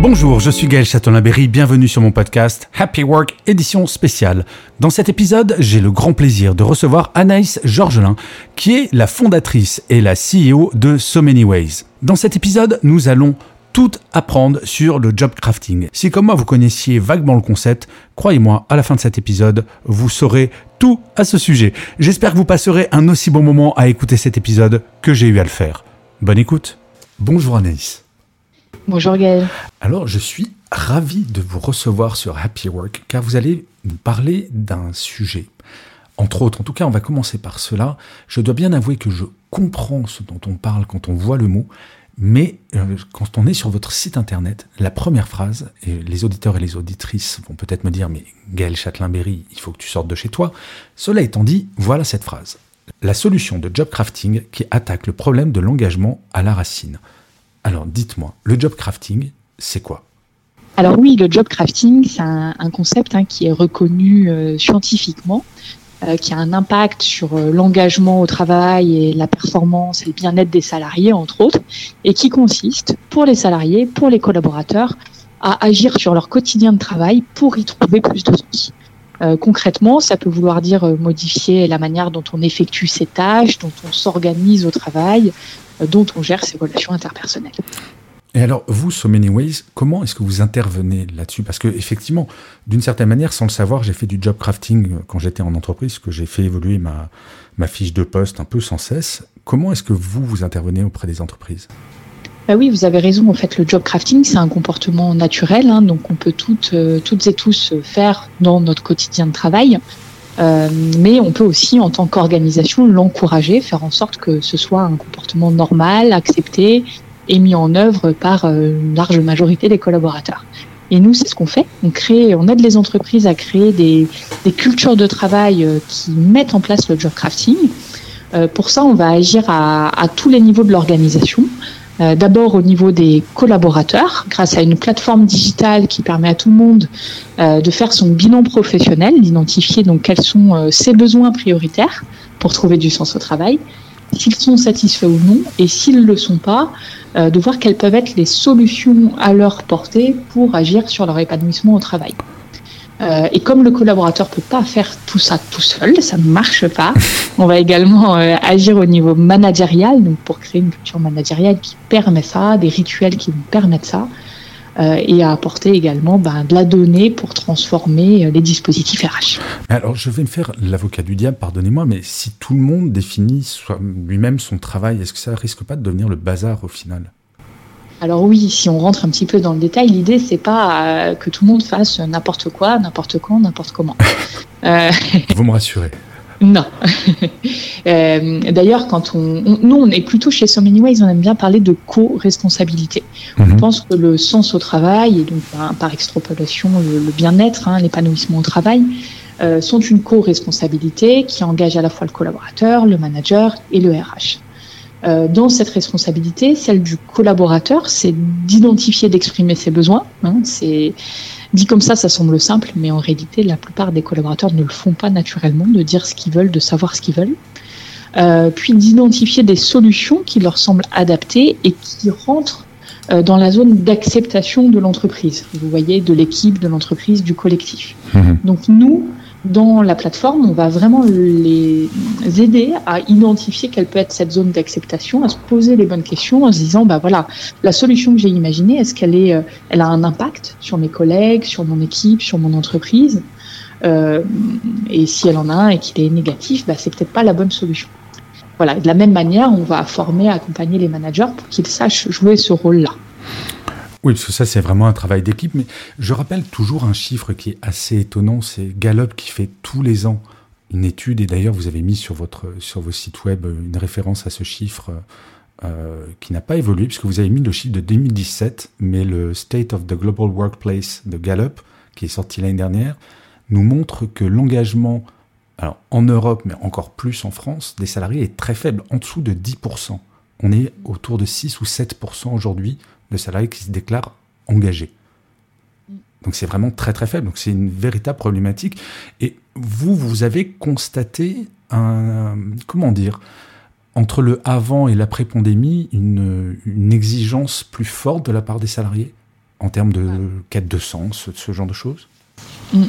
Bonjour, je suis Gaël Châtelain-Berry, bienvenue sur mon podcast Happy Work édition spéciale. Dans cet épisode, j'ai le grand plaisir de recevoir Anaïs Georgelin, qui est la fondatrice et la CEO de So Many Ways. Dans cet épisode, nous allons tout apprendre sur le job crafting. Si comme moi vous connaissiez vaguement le concept, croyez-moi, à la fin de cet épisode, vous saurez tout à ce sujet. J'espère que vous passerez un aussi bon moment à écouter cet épisode que j'ai eu à le faire. Bonne écoute. Bonjour Anaïs. Bonjour Gaël. Alors, je suis ravi de vous recevoir sur Happy Work car vous allez nous parler d'un sujet. Entre autres, en tout cas, on va commencer par cela. Je dois bien avouer que je comprends ce dont on parle quand on voit le mot, mais euh, quand on est sur votre site internet, la première phrase, et les auditeurs et les auditrices vont peut-être me dire, mais Gaël Châtelain-Berry, il faut que tu sortes de chez toi. Cela étant dit, voilà cette phrase. La solution de job crafting qui attaque le problème de l'engagement à la racine. Alors dites-moi, le job crafting, c'est quoi? Alors oui, le job crafting, c'est un, concept hein, qui est reconnu euh, scientifiquement, euh, qui a un impact sur euh, l'engagement au travail et la performance et le bien-être des salariés, entre autres, et qui consiste, pour les salariés, pour les collaborateurs, à agir sur leur quotidien de travail pour y trouver plus de sens. Concrètement, ça peut vouloir dire modifier la manière dont on effectue ses tâches, dont on s'organise au travail, dont on gère ses relations interpersonnelles. Et alors, vous, So Many Ways, comment est-ce que vous intervenez là-dessus? Parce que effectivement, d'une certaine manière, sans le savoir, j'ai fait du job crafting quand j'étais en entreprise, que j'ai fait évoluer ma, ma fiche de poste un peu sans cesse. Comment est-ce que vous, vous intervenez auprès des entreprises? Bah oui, vous avez raison. En fait, le job crafting, c'est un comportement naturel, hein, donc on peut toutes, euh, toutes et tous faire dans notre quotidien de travail. Euh, mais on peut aussi, en tant qu'organisation, l'encourager, faire en sorte que ce soit un comportement normal, accepté et mis en œuvre par euh, une large majorité des collaborateurs. Et nous, c'est ce qu'on fait. On crée, on aide les entreprises à créer des, des cultures de travail euh, qui mettent en place le job crafting. Pour ça, on va agir à, à tous les niveaux de l'organisation. Euh, D'abord au niveau des collaborateurs, grâce à une plateforme digitale qui permet à tout le monde euh, de faire son bilan professionnel, d'identifier donc quels sont euh, ses besoins prioritaires pour trouver du sens au travail, s'ils sont satisfaits ou non, et s'ils ne le sont pas, de voir quelles peuvent être les solutions à leur portée pour agir sur leur épanouissement au travail. Euh, et comme le collaborateur peut pas faire tout ça tout seul, ça ne marche pas. On va également euh, agir au niveau managérial, donc pour créer une culture managériale qui permet ça, des rituels qui nous permettent ça, euh, et à apporter également ben, de la donnée pour transformer les dispositifs RH. Alors, je vais me faire l'avocat du diable, pardonnez-moi, mais si tout le monde définit lui-même son travail, est-ce que ça risque pas de devenir le bazar au final? Alors oui, si on rentre un petit peu dans le détail, l'idée c'est pas euh, que tout le monde fasse n'importe quoi, n'importe quand, n'importe comment. Euh... Vous me rassurez. Non. euh, D'ailleurs, quand on, on, nous, on est plutôt chez So Many Ways, on aime bien parler de co-responsabilité. Mm -hmm. On pense que le sens au travail et donc ben, par extrapolation le, le bien-être, hein, l'épanouissement au travail, euh, sont une co-responsabilité qui engage à la fois le collaborateur, le manager et le RH. Euh, dans cette responsabilité, celle du collaborateur, c'est d'identifier, d'exprimer ses besoins. Hein, c'est dit comme ça, ça semble simple, mais en réalité, la plupart des collaborateurs ne le font pas naturellement, de dire ce qu'ils veulent, de savoir ce qu'ils veulent. Euh, puis d'identifier des solutions qui leur semblent adaptées et qui rentrent euh, dans la zone d'acceptation de l'entreprise. Vous voyez, de l'équipe, de l'entreprise, du collectif. Mmh. Donc nous, dans la plateforme, on va vraiment les aider à identifier quelle peut être cette zone d'acceptation, à se poser les bonnes questions en se disant, bah voilà, la solution que j'ai imaginée, est-ce qu'elle est, elle a un impact sur mes collègues, sur mon équipe, sur mon entreprise euh, Et si elle en a un et qu'il est négatif, bah, c'est peut-être pas la bonne solution. Voilà. De la même manière, on va former, accompagner les managers pour qu'ils sachent jouer ce rôle-là. Oui, parce que ça, c'est vraiment un travail d'équipe. Mais je rappelle toujours un chiffre qui est assez étonnant. C'est Gallup qui fait tous les ans une étude. Et d'ailleurs, vous avez mis sur, votre, sur vos sites web une référence à ce chiffre qui n'a pas évolué, puisque vous avez mis le chiffre de 2017, mais le State of the Global Workplace de Gallup, qui est sorti l'année dernière, nous montre que l'engagement, en Europe, mais encore plus en France, des salariés est très faible, en dessous de 10%. On est autour de 6 ou 7% aujourd'hui de salariés qui se déclarent engagés. Donc c'est vraiment très très faible. Donc c'est une véritable problématique. Et vous, vous avez constaté un, comment dire, entre le avant et l'après pandémie, une, une, exigence plus forte de la part des salariés en termes de quête de sens, ce genre de choses? Mm.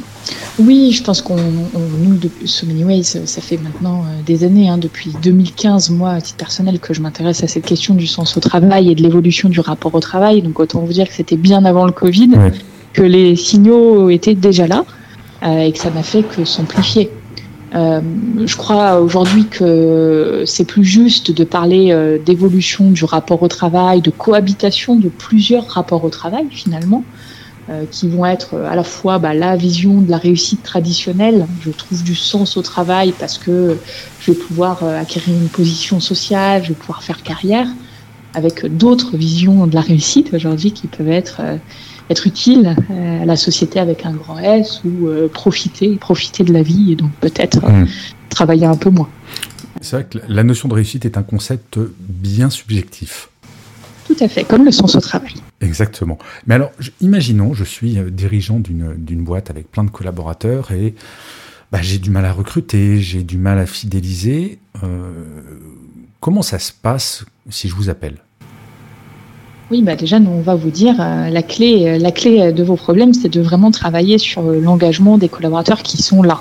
Oui, je pense qu'on, nous, depuis So Many Ways, ça fait maintenant euh, des années, hein, depuis 2015, moi, à titre personnel, que je m'intéresse à cette question du sens au travail et de l'évolution du rapport au travail. Donc, autant vous dire que c'était bien avant le Covid, que les signaux étaient déjà là euh, et que ça n'a fait que s'amplifier. Euh, je crois aujourd'hui que c'est plus juste de parler d'évolution du rapport au travail, de cohabitation de plusieurs rapports au travail finalement, qui vont être à la fois bah, la vision de la réussite traditionnelle. Je trouve du sens au travail parce que je vais pouvoir euh, acquérir une position sociale, je vais pouvoir faire carrière, avec d'autres visions de la réussite aujourd'hui qui peuvent être euh, être utiles à la société avec un grand S ou profiter profiter de la vie et donc peut-être mmh. travailler un peu moins. C'est vrai que la notion de réussite est un concept bien subjectif. Tout à fait, comme le sens au travail. Exactement. Mais alors, imaginons, je suis euh, dirigeant d'une boîte avec plein de collaborateurs et bah, j'ai du mal à recruter, j'ai du mal à fidéliser. Euh, comment ça se passe si je vous appelle? Oui, bah déjà, nous, on va vous dire, euh, la, clé, la clé de vos problèmes, c'est de vraiment travailler sur l'engagement des collaborateurs qui sont là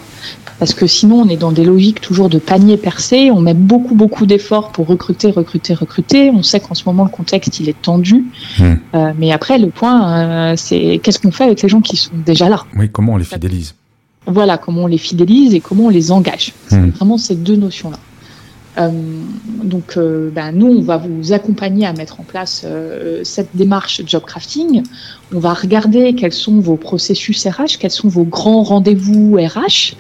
parce que sinon on est dans des logiques toujours de panier percé, on met beaucoup beaucoup d'efforts pour recruter, recruter, recruter, on sait qu'en ce moment le contexte il est tendu, hmm. euh, mais après le point euh, c'est qu'est-ce qu'on fait avec les gens qui sont déjà là? Oui, comment on les fidélise? Voilà, comment on les fidélise et comment on les engage. C'est hmm. vraiment ces deux notions-là. Euh, donc, ben, nous, on va vous accompagner à mettre en place cette démarche job crafting. On va regarder quels sont vos processus RH, quels sont vos grands rendez-vous RH,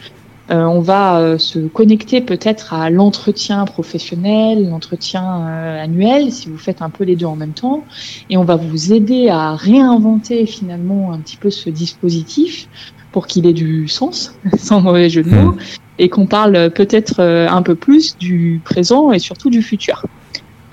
euh, on va euh, se connecter peut-être à l'entretien professionnel, l'entretien euh, annuel, si vous faites un peu les deux en même temps, et on va vous aider à réinventer finalement un petit peu ce dispositif pour qu'il ait du sens, sans mauvais jeu de mots, hmm. Et qu'on parle peut-être un peu plus du présent et surtout du futur.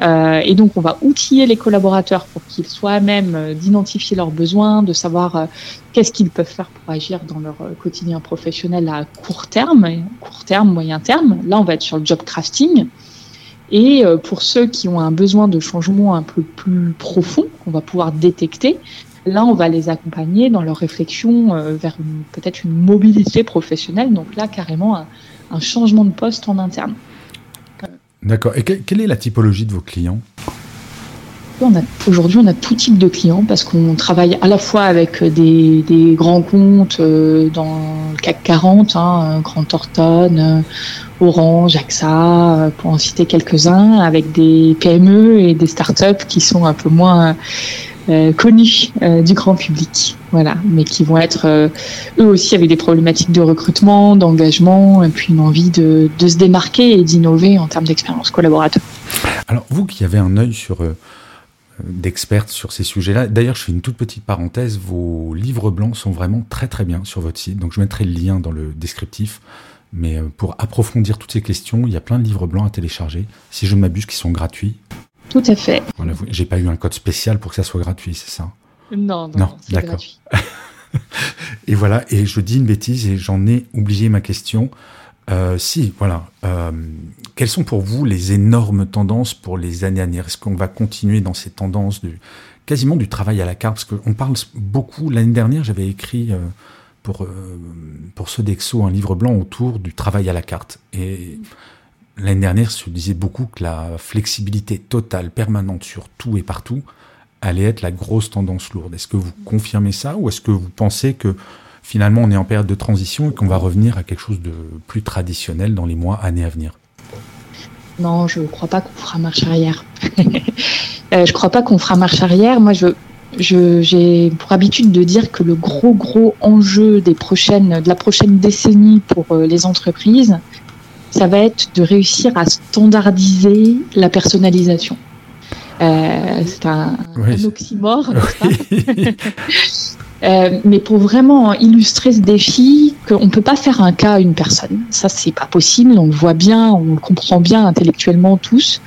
Euh, et donc, on va outiller les collaborateurs pour qu'ils soient à même euh, d'identifier leurs besoins, de savoir euh, qu'est-ce qu'ils peuvent faire pour agir dans leur quotidien professionnel à court terme, court terme, moyen terme. Là, on va être sur le job crafting. Et pour ceux qui ont un besoin de changement un peu plus profond, qu'on va pouvoir détecter, là, on va les accompagner dans leur réflexion vers peut-être une mobilité professionnelle. Donc là, carrément, un, un changement de poste en interne. D'accord. Et quelle est la typologie de vos clients? Aujourd'hui, on a tout type de clients parce qu'on travaille à la fois avec des, grands comptes euh, dans le CAC 40, hein, Grand Thornton, euh, Orange, AXA, euh, pour en citer quelques-uns, avec des PME et des startups qui sont un peu moins euh, connus euh, du grand public, voilà, mais qui vont être euh, eux aussi avec des problématiques de recrutement, d'engagement, et puis une envie de, de se démarquer et d'innover en termes d'expérience collaborateur. Alors vous qui avez un œil sur d'experts sur ces sujets-là. D'ailleurs, je fais une toute petite parenthèse. Vos livres blancs sont vraiment très très bien sur votre site. Donc, je mettrai le lien dans le descriptif. Mais pour approfondir toutes ces questions, il y a plein de livres blancs à télécharger. Si je ne m'abuse, qui sont gratuits. Tout à fait. Voilà, j'ai pas eu un code spécial pour que ça soit gratuit, c'est ça? Non, non, non d'accord. et voilà, et je dis une bêtise et j'en ai oublié ma question. Euh, si, voilà. Euh, quelles sont pour vous les énormes tendances pour les années à venir? Est-ce qu'on va continuer dans ces tendances du quasiment du travail à la carte? Parce qu'on parle beaucoup. L'année dernière, j'avais écrit euh, pour pour ceux d'Exo un livre blanc autour du travail à la carte et L'année dernière, se disait beaucoup que la flexibilité totale, permanente sur tout et partout, allait être la grosse tendance lourde. Est-ce que vous confirmez ça ou est-ce que vous pensez que finalement on est en période de transition et qu'on va revenir à quelque chose de plus traditionnel dans les mois, années à venir? Non, je ne crois pas qu'on fera marche arrière. Euh, je ne crois pas qu'on fera marche arrière. Moi, je, j'ai pour habitude de dire que le gros gros enjeu des prochaines, de la prochaine décennie pour euh, les entreprises, ça va être de réussir à standardiser la personnalisation. c'est un, oxymore, mais pour vraiment illustrer ce défi, qu'on ne peut pas faire un cas à une personne. Ça, c'est pas possible. On le voit bien, on le comprend bien intellectuellement tous.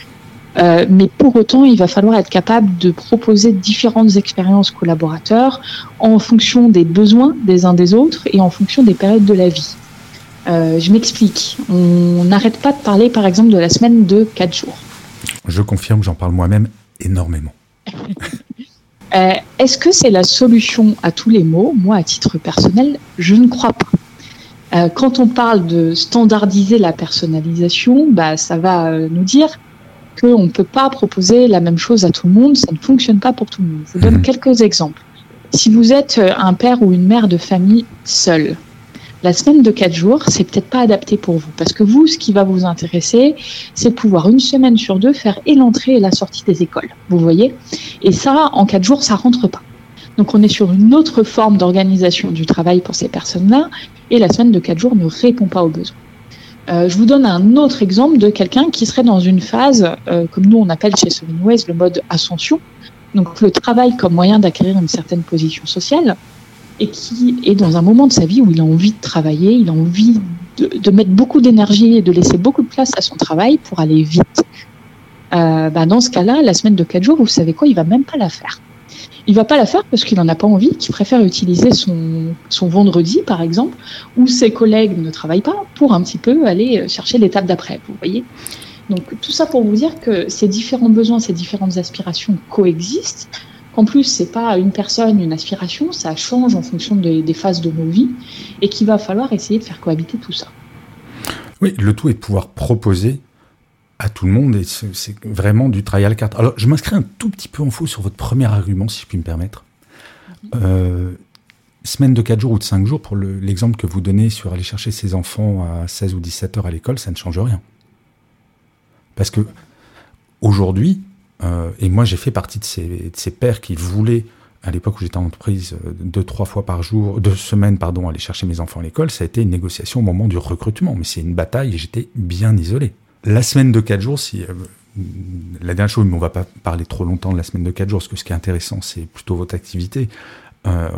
Euh, mais pour autant, il va falloir être capable de proposer différentes expériences collaborateurs en fonction des besoins des uns des autres et en fonction des périodes de la vie. Euh, je m'explique. On n'arrête pas de parler, par exemple, de la semaine de 4 jours. Je confirme, j'en parle moi-même énormément. Euh, est-ce que c'est la solution à tous les maux? Moi, à titre personnel, je ne crois pas. quand on parle de standardiser la personnalisation, bah, ça va nous dire qu'on ne peut pas proposer la même chose à tout le monde, ça ne fonctionne pas pour tout le monde. Je vous donne mhm. quelques exemples. Si vous êtes euh, un père ou une mère de famille seul, la semaine de 4 jours, c'est peut-être pas adapté pour vous. Parce que vous, ce qui va vous intéresser, c'est de pouvoir une semaine sur deux faire et l'entrée et la sortie des écoles. Vous voyez? Et ça, en 4 jours, ça rentre pas. Donc on est sur une autre forme d'organisation du travail pour ces personnes-là. Et la semaine de 4 jours ne répond pas aux besoins. Euh, je vous donne un autre exemple de quelqu'un qui serait dans une phase, euh, comme nous on appelle chez Sevenways le mode ascension, donc le travail comme moyen d'acquérir une certaine position sociale, et qui est dans un moment de sa vie où il a envie de travailler, il a envie de, mettre beaucoup d'énergie et de laisser beaucoup de place à son travail pour aller vite. Euh, bah dans ce cas-là, la semaine de 4 jours, vous savez quoi, il va même pas la faire. Il va pas la faire parce qu'il n'en a pas envie, qu'il préfère utiliser son, son vendredi, par exemple, où ses collègues ne travaillent pas, pour un petit peu aller chercher l'étape d'après, vous voyez Donc tout ça pour vous dire que ces différents besoins, ces différentes aspirations coexistent, qu'en plus c'est pas une personne, une aspiration, ça change en fonction des, des phases de nos vies, et qu'il va falloir essayer de faire cohabiter tout ça. Oui, le tout est de pouvoir proposer à tout le monde et c'est vraiment du trial carte. Alors, je m'inscris un tout petit peu en faux sur votre premier argument, si je puis me permettre. Mhm. Euh, semaine de 4 jours ou de 5 jours, pour l'exemple que vous donnez sur aller chercher ses enfants à 16 ou 17 heures à l'école, ça ne change rien. Parce que aujourd'hui, euh, et moi j'ai fait partie de ces, de ces pères qui voulaient, à l'époque où j'étais en entreprise, euh, deux, trois fois par jour, deux semaines, pardon, aller chercher mes enfants à l'école, ça a été une négociation au moment du recrutement. Mais c'est une bataille et j'étais bien isolé. La semaine de 4 jours, si, euh, la dernière chose, mais on va pas parler trop longtemps de la semaine de 4 jours, parce que ce qui est intéressant, c'est plutôt votre activité. Euh,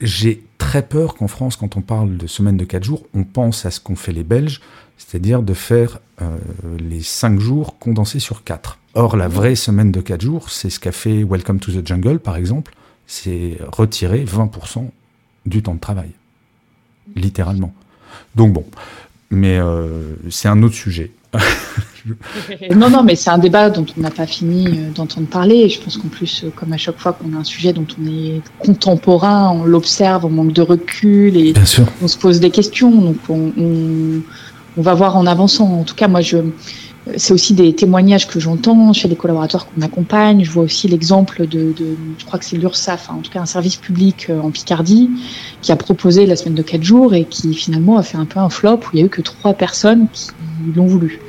j'ai très peur qu'en France, quand on parle de semaine de 4 jours, on pense à ce qu'ont fait les Belges, c'est-à-dire de faire euh, les 5 jours condensés sur 4. Or, la vraie semaine de 4 jours, c'est ce qu'a fait Welcome to the Jungle, par exemple, c'est retirer 20% du temps de travail. Littéralement. Donc bon, mais c'est un autre sujet. non, non, mais c'est un débat dont on n'a pas fini euh, d'entendre parler. Je pense qu'en plus, euh, comme à chaque fois qu'on a un sujet dont on est contemporain, on l'observe, on manque de recul et on se pose des questions. Donc on, on, va voir en avançant. En tout cas, moi, je, c'est aussi des témoignages que j'entends chez les collaborateurs qu'on accompagne. Je vois aussi l'exemple de, de, je crois que c'est l'URSSAF, hein, en tout cas un service public euh, en Picardie, qui a proposé la semaine de 4 jours et qui finalement a fait un peu un flop où il y a eu que trois personnes qui l'ont voulu.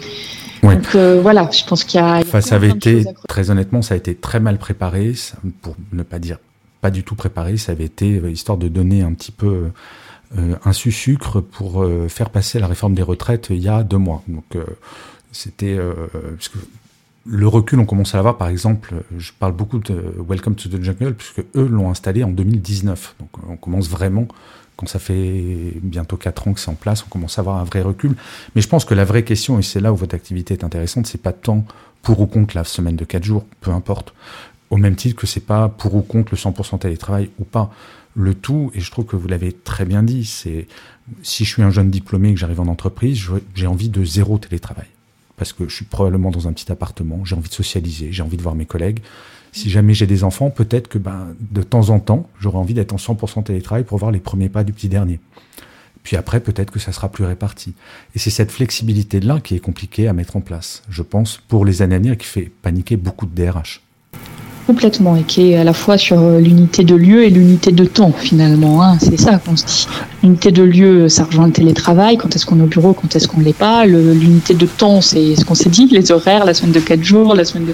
Donc euh, voilà, je pense qu'il y a. Enfin, ça avait été, très honnêtement, ça a été très mal préparé, pour ne pas dire pas du tout préparé. Ça avait été euh, histoire de donner un petit peu un sucre pour faire passer la réforme des retraites il y a deux mois. Donc euh, parce que le recul, on commence à l'avoir. Par exemple, je parle beaucoup de Welcome to the Jungle puisque eux l'ont installé en 2019. Donc, on commence vraiment quand ça fait bientôt 4 ans que c'est en place, on commence à avoir un vrai recul. Mais je pense que la vraie question, et c'est là où votre activité est intéressante, c'est pas tant pour ou contre la semaine de 4 jours, peu importe. Au même titre que c'est pas pour ou contre le 100% télétravail ou pas. Le tout, et je trouve que vous l'avez très bien dit, c'est si je suis un jeune diplômé et que j'arrive en entreprise, j'ai envie de zéro télétravail parce que je suis probablement dans un petit appartement, j'ai envie de socialiser, j'ai envie de voir mes collègues. Si jamais j'ai des enfants, peut-être que ben, de temps en temps, j'aurai envie d'être en 100% télétravail pour voir les premiers pas du petit dernier. Puis après, peut-être que ça sera plus réparti. Et c'est cette flexibilité-là qui est compliquée à mettre en place, je pense, pour les années à venir, qui fait paniquer beaucoup de DRH. Complètement, et qui est à la fois sur euh, l'unité de lieu et l'unité de temps, finalement. Hein. C'est ça qu'on se dit. L'unité de lieu, ça rejoint le télétravail, quand est-ce qu'on est au bureau, quand est-ce qu'on ne l'est pas? L'unité de temps, c'est ce qu'on s'est dit, les horaires, la semaine de 4 jours, la semaine de...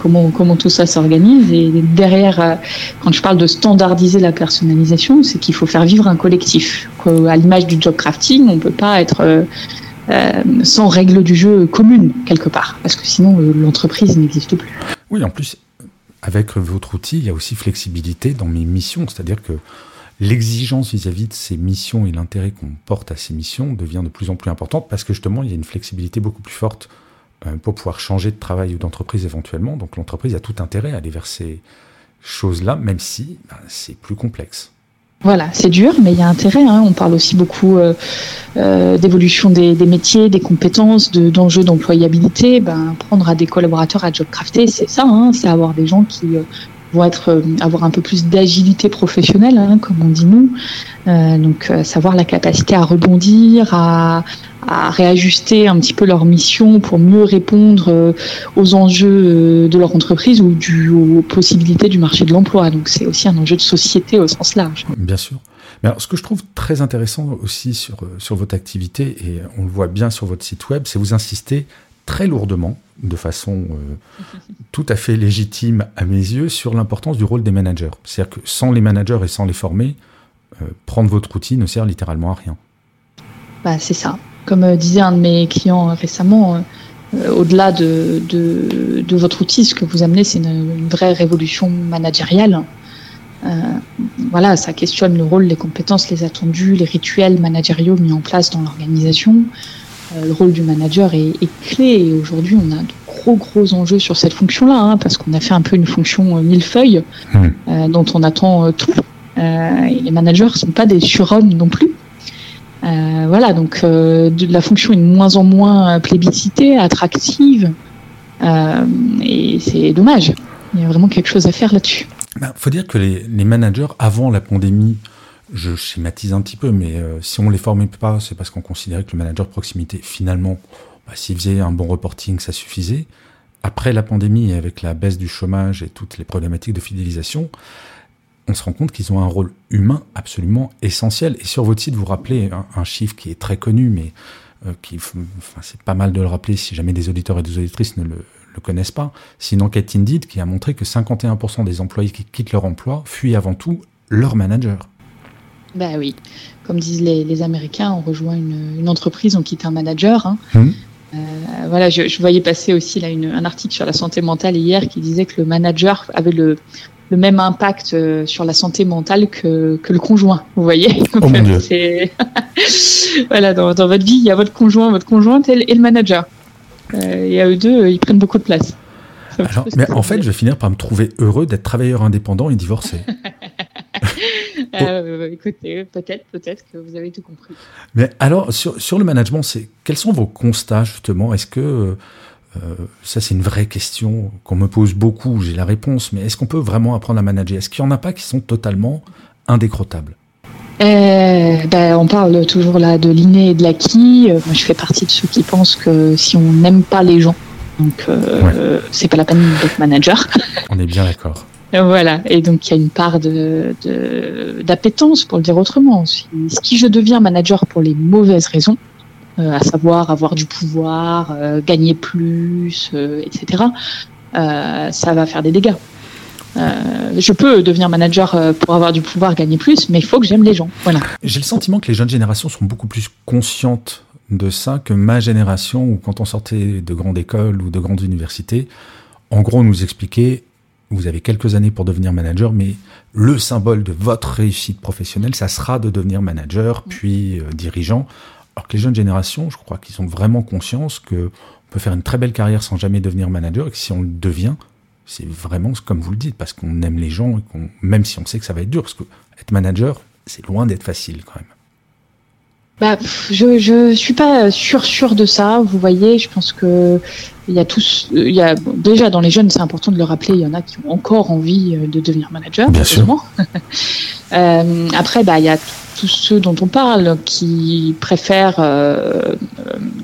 Comment, comment tout ça s'organise. Et derrière, euh, quand je parle de standardiser la personnalisation, c'est qu'il faut faire vivre un collectif. À l'image du job crafting, on ne peut pas être... Euh, sans règles du jeu communes quelque part, parce que sinon l'entreprise n'existe plus. Oui, en plus, avec votre outil, il y a aussi flexibilité dans mes missions, c'est-à-dire que l'exigence vis-à-vis de ces missions et l'intérêt qu'on porte à ces missions devient de plus en plus importante parce que justement, il y a une flexibilité beaucoup plus forte euh, pour pouvoir changer de travail ou d'entreprise éventuellement. Donc l'entreprise a tout intérêt à aller vers ces choses-là, même si ben, c'est plus complexe. Voilà, c'est dur, mais il y a intérêt. Hein. On parle aussi beaucoup euh, euh, d'évolution des, métiers, des compétences, d'enjeux d'employabilité. Ben, prendre à des collaborateurs à job crafter, c'est ça. Hein. c'est avoir des gens qui vont être euh, avoir un peu plus d'agilité professionnelle, hein, comme on dit nous. Euh, donc euh, savoir la capacité à rebondir, à, réajuster un petit peu leur mission pour mieux répondre aux enjeux de leur entreprise ou du, aux possibilités du marché de l'emploi. Donc c'est aussi un enjeu de société au sens large. Bien sûr. Mais alors, ce que je trouve très intéressant aussi sur, sur votre activité, et on le voit bien sur votre site web, c'est vous insister très lourdement, de façon euh, tout à fait légitime à mes yeux, sur l'importance du rôle des managers. C'est-à-dire que sans les managers et sans les former, euh, prendre votre outil ne sert littéralement à rien. Bah, c'est ça. Comme euh, disait un de mes clients récemment, au-delà de, de, votre outil, ce que vous amenez, c'est une, vraie révolution managériale. voilà, ça questionne le rôle, les compétences, les attendus, les rituels managériaux mis en place dans l'organisation. Euh, le rôle du manager est, clé et aujourd'hui on a de gros gros enjeux sur cette fonction-là hein, parce qu'on a fait un peu une fonction euh, millefeuille euh, dont on attend tout. et les managers sont pas des surhommes non plus. voilà, donc la fonction est de moins en moins plébiscitée, attractive, et c'est dommage. Il y a vraiment quelque chose à faire là-dessus. Il ben, faut dire que les, les, managers, avant la pandémie, je schématise un petit peu, mais euh, si on les formait pas, c'est parce qu'on considérait que le manager proximité, finalement, bah, s'il faisait un bon reporting, ça suffisait. Après la pandémie, avec la baisse du chômage et toutes les problématiques de fidélisation, on se rend compte qu'ils ont un rôle humain absolument essentiel. Et sur votre site, vous rappelez un, chiffre qui est très connu, mais euh, qui, enfin, c'est pas mal de le rappeler si jamais des auditeurs et des auditrices ne le, le connaissent pas. C'est une enquête Indeed qui a montré que 51% des employés qui quittent leur emploi fuient avant tout leur manager. Ben oui, comme disent les, Américains, on rejoint une, entreprise, on quitte un manager. Hein. Mmh. Euh, voilà, je, voyais passer aussi là un article sur la santé mentale hier qui disait que le manager avait le, même impact euh, sur la santé mentale que, le conjoint. Vous voyez oh voilà, dans, votre vie, il y a votre conjoint, votre conjointe et, le manager. Euh, et à eux deux, ils prennent beaucoup de place. mais en fait, je vais finir par me trouver heureux d'être travailleur indépendant et divorcé. Euh, écoutez, peut-être, peut-être que vous avez tout compris. Mais alors, sur, sur le management, c'est quels sont vos constats justement? Est-ce que euh, ça, c'est une vraie question qu'on me pose beaucoup. J'ai la réponse, mais est-ce qu'on peut vraiment apprendre à manager? Est-ce qu'il n'y en a pas qui sont totalement indécrottables? Euh, ben, on parle toujours là de l'inné et de l'acquis. moi, je fais partie de ceux qui pensent que si on n'aime pas les gens, donc c'est pas la peine d'être manager. On est bien d'accord. Voilà, et donc il y a une part de, d'appétence, pour le dire autrement. Si, je deviens manager pour les mauvaises raisons, euh, à savoir avoir du pouvoir, euh, gagner plus, euh, etc., ça va faire des dégâts. je peux devenir manager pour avoir du pouvoir, gagner plus, mais il faut que j'aime les gens. Voilà. J'ai le sentiment que les jeunes générations sont beaucoup plus conscientes de ça que ma génération, ou quand on sortait de grandes écoles ou de grandes universités, en gros, on nous expliquait vous avez quelques années pour devenir manager, mais le symbole de votre réussite professionnelle, ça sera de devenir manager, mm. puis euh, dirigeant. Alors que les jeunes générations, je crois qu'ils ont vraiment conscience que on peut faire une très belle carrière sans jamais devenir manager, et que si on le devient, c'est vraiment comme vous le dites, parce qu'on aime les gens, et qu'on, même si on sait que ça va être dur, parce que être manager, c'est loin d'être facile quand même. Bah, je je suis pas sûr sûr de ça. Vous voyez, je pense que il y a tous, il y a déjà dans les jeunes, c'est important de le rappeler. Il y en a qui ont encore envie euh, de devenir manager. Bien sûr. euh, après, bah il y a tous ceux dont on parle qui préfèrent euh,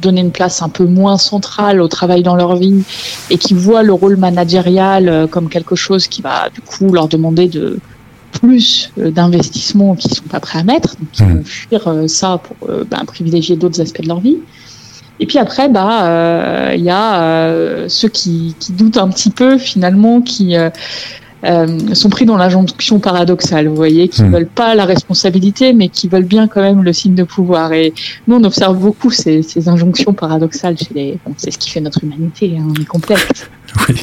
donner une place un peu moins centrale au travail dans leur vie et qui voient le rôle managérial euh, comme quelque chose qui va du coup leur demander de plus euh, d'investissements qu'ils sont pas prêts à mettre, donc ils mmh. vont fuir euh, ça pour euh, ben, privilégier d'autres aspects de leur vie. Et puis après, bah, il y a ceux qui, qui, doutent un petit peu finalement, qui euh, sont pris dans l'injonction paradoxale, vous voyez, qui hmm. veulent pas la responsabilité, mais qui veulent bien quand même le signe de pouvoir. Et nous, on observe beaucoup ces, ces injonctions paradoxales chez les. Bon, c'est ce qui fait notre humanité, hein, on est complexe. Oui,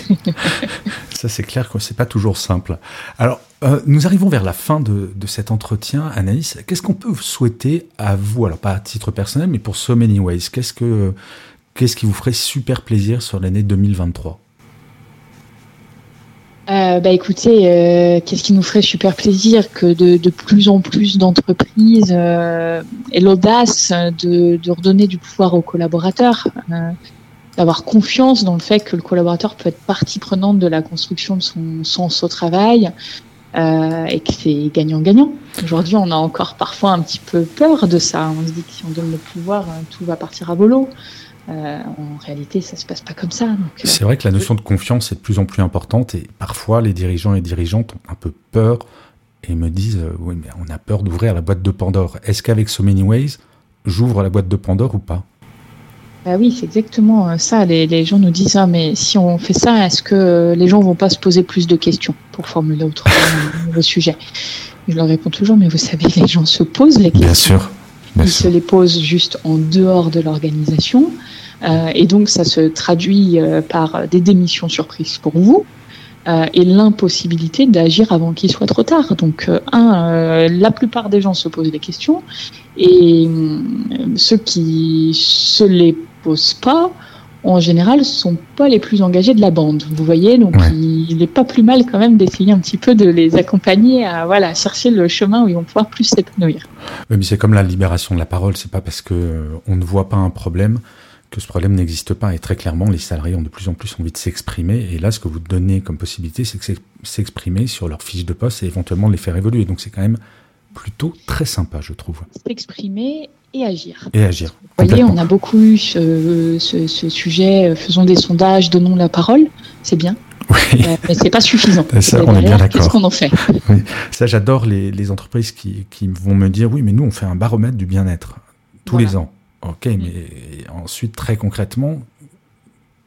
ça c'est clair que c'est pas toujours simple. Alors, euh, nous arrivons vers la fin de, de cet entretien, Anaïs. Qu'est-ce qu'on peut vous souhaiter à vous, alors pas à titre personnel, mais pour So Many Ways Qu'est-ce que qu'est-ce qui vous ferait super plaisir sur l'année 2023 euh, bah écoutez, euh, qu'est-ce qui nous ferait super plaisir que de, de plus en plus d'entreprises euh, aient l'audace de, de, redonner du pouvoir aux collaborateurs, euh, d'avoir confiance dans le fait que le collaborateur peut être partie prenante de la construction de son sens au travail euh, et que c'est gagnant-gagnant. Aujourd'hui, on a encore parfois un petit peu peur de ça. On se dit que si on donne le pouvoir, tout va partir à volo. Euh, en réalité, ça se passe pas comme ça. Euh, c'est vrai que la notion de confiance est de plus en plus importante et parfois les dirigeants et dirigeantes ont un peu peur et me disent euh, oui mais on a peur d'ouvrir la boîte de Pandore. Est-ce qu'avec So Many Ways, j'ouvre la boîte de Pandore ou pas? Bah oui, c'est exactement ça. Les, les, gens nous disent ah mais si on fait ça, est-ce que les gens vont pas se poser plus de questions pour formuler autrement le sujet? Je leur réponds toujours mais vous savez les gens se posent les questions. Bien sûr. Ils se les posent juste en dehors de l'organisation. Euh, et donc, ça se traduit euh, par des démissions surprises pour vous. Euh, et l'impossibilité d'agir avant qu'il soit trop tard. Donc, un, la plupart des gens se posent des questions, et ceux qui se les posent pas, en général, sont pas les plus engagés de la bande. Vous voyez, donc il n'est pas plus mal quand même d'essayer un petit peu de les accompagner à voilà chercher le chemin où ils vont pouvoir plus s'épanouir. mais c'est comme la libération de la parole. C'est pas parce que on ne voit pas un problème que ce problème n'existe pas. Et très clairement, les salariés ont de plus en plus envie de s'exprimer. Et là, ce que vous donnez comme possibilité, c'est que s'exprimer sur leur fiche de poste et éventuellement les faire évoluer. Donc c'est quand même plutôt très sympa, je trouve. S'exprimer et agir. Et agir. Vous voyez, on a beaucoup eu ce, sujet, faisons des sondages, donnons la parole, c'est bien. Oui. Euh, mais c'est pas suffisant. Ça, on est bien d'accord. Qu'est-ce qu'on en fait? Oui. Ça, j'adore les, entreprises qui, vont me dire, oui, mais nous, on fait un baromètre du bien-être tous les ans. Ok, mm. mais ensuite, très concrètement,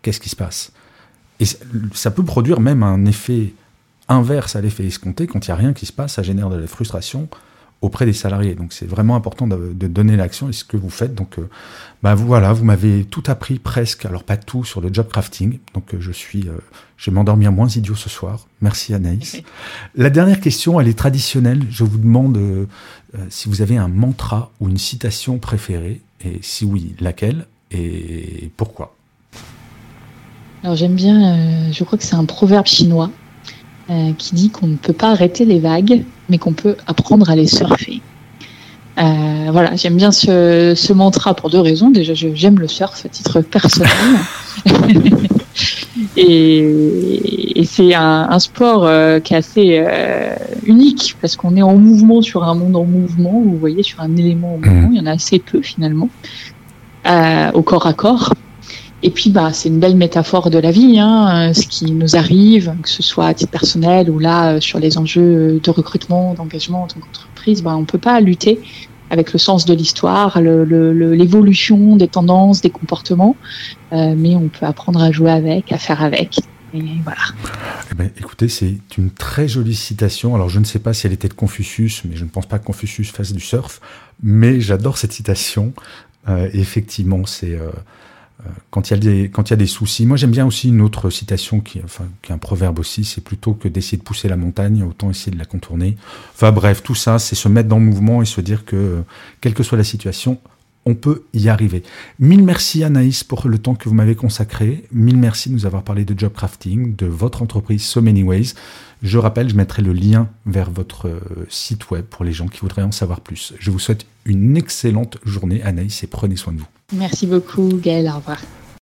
qu'est-ce qui se passe? Et ça peut produire même un effet inverse à l'effet escompté. Quand il n'y a rien qui se passe, ça génère de la frustration auprès des salariés. Donc c'est vraiment important de, donner l'action et ce que vous faites. Donc euh, bah voilà, vous m'avez tout appris presque, alors pas tout sur le job crafting. Donc euh, je suis, euh, je vais m'endormir moins idiot ce soir. Merci Anaïs. La dernière question, elle est traditionnelle. Je vous demande si vous avez un mantra ou une citation préférée et si oui, laquelle et pourquoi? Alors j'aime bien, euh, je crois que c'est un proverbe chinois euh, qui dit qu'on ne peut pas arrêter les vagues, mais qu'on peut apprendre à les surfer. Euh, voilà, j'aime bien ce, mantra pour deux raisons. Déjà, j'aime le surf à titre personnel. et, c'est un, sport qui est assez unique parce qu'on est en mouvement sur un monde en mouvement. Vous voyez, sur un élément en mouvement, mmh. il y en a assez peu finalement au corps à corps. Et puis, bah, c'est une belle métaphore de la vie, hein, ce qui nous arrive, que ce soit à titre personnel ou là euh, sur les enjeux de recrutement, d'engagement en tant qu'entreprise, bah, on peut pas lutter avec le sens de l'histoire, l'évolution des tendances, des comportements, euh, mais on peut apprendre à jouer avec, à faire avec. Et voilà. Eh ben, écoutez, c'est une très jolie citation. Alors, je ne sais pas si elle était de Confucius, mais je ne pense pas que Confucius fasse du surf. Mais j'adore cette citation. Euh, effectivement, c'est euh, quand il y a des soucis. Moi, j'aime bien aussi une autre citation qui, qui est un proverbe aussi. C'est plutôt que d'essayer de pousser la montagne, autant essayer de la contourner. Enfin bref, tout ça, c'est se mettre dans le mouvement et se dire que quelle que soit la situation, on peut y arriver. Mille merci Anaïs pour le temps que vous m'avez consacré. Mille merci de nous avoir parlé de job crafting, de votre entreprise So Many Ways. Je rappelle, je mettrai le lien vers votre euh, site web pour les gens qui voudraient en savoir plus. Je vous souhaite une excellente journée Anaïs et prenez soin de vous. Merci beaucoup, Gaël. Au revoir.